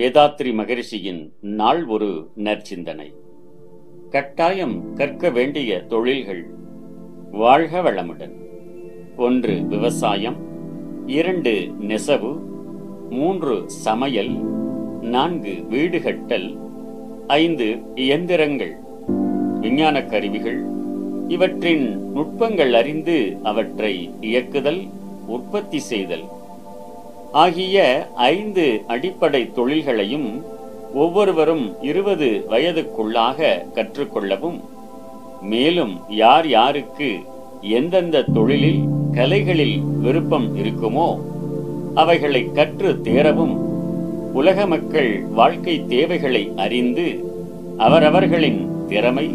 வேதாத்ரி மகரிஷியின் நாள் ஒரு நற்சிந்தனை. கட்டாயம் கற்க வேண்டிய தொழில்கள் வாழ்க வளமுடன். ஒன்று விவசாயம் இரண்டு நெசவு மூன்று சமையல் நான்கு வீடு கட்டல் ஐந்து இயந்திரங்கள் விஞ்ஞான கருவிகள் இவற்றின் நுட்பங்கள் அறிந்து அவற்றை இயக்குதல் உற்பத்தி செய்தல். ஆகிய ஐந்து அடிப்படை தொழில்களையும் ஒவ்வொருவரும் இருபது வயதுக்குள்ளாக கற்றுக்கொள்ளவும். மேலும் யார் யாருக்கு எந்தெந்த தொழிலில் கலைகளில் விருப்பம் இருக்குமோ அவைகளை கற்று தேரவும் உலக மக்கள் வாழ்க்கை தேவைகளை அறிந்து அவரவர்களின் திறமை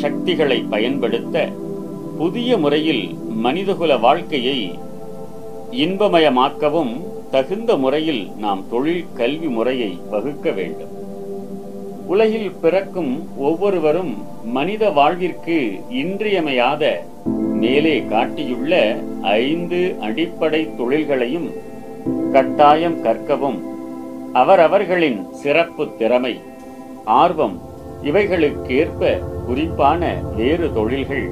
சக்திகளை பயன்படுத்த புதிய முறையில் மனிதகுல வாழ்க்கையை இன்பமயமாக்கவும் தகுந்த முறையில் நாம் தொழில் கல்வி முறையை வகுக்க வேண்டும். உலகில் பிறக்கும் ஒவ்வொருவரும் மனித வாழ்விற்கு இன்றியமையாத மேலே காட்டியுள்ள ஐந்து அடிப்படை தொழில்களையும் கட்டாயம் கற்கவும். அவரவர்களின் சிறப்பு திறமை ஆர்வம் இவைகளுக்கேற்ப குறிப்பான வேறு தொழில்கள்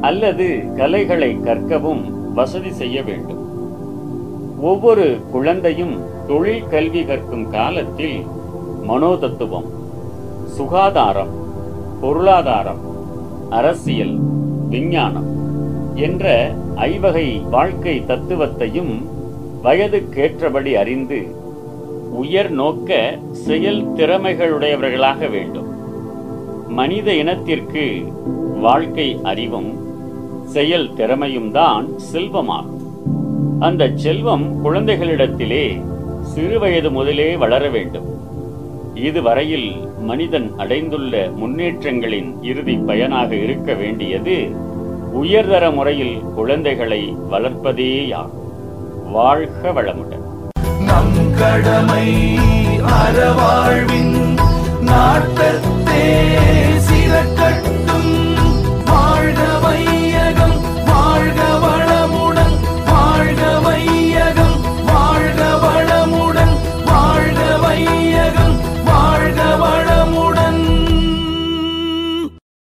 அல்லது கலைகளை கற்கவும் வசதி செய்ய வேண்டும். ஒவ்வொரு குழந்தையும் தொழில் கல்வி கற்கும் காலத்தில் மனோதத்துவம் சுகாதாரம் பொருளாதாரம் அரசியல் விஞ்ஞானம் என்ற ஐவகை வாழ்க்கை தத்துவத்தையும் வயதுக்கேற்றபடி அறிந்து உயர் நோக்க செயல் திறமைகளுடையவர்களாக வேண்டும். மனித இனத்திற்கு வாழ்க்கை அறிவும் செயல் திறமையும் தான் செல்வமாகும். அந்த செல்வம் குழந்தைகளிடத்திலே சிறுவயது முதலே வளர வேண்டும். இதுவரையில் மனிதன் அடைந்துள்ள முன்னேற்றங்களின் இறுதி பயனாக இருக்க வேண்டியது உயர்தர முறையில் குழந்தைகளை வளர்ப்பதேயாகும். வாழ்க வளமுடன். நம் கடமை அறவாழ்வின் நாட்டத்தே.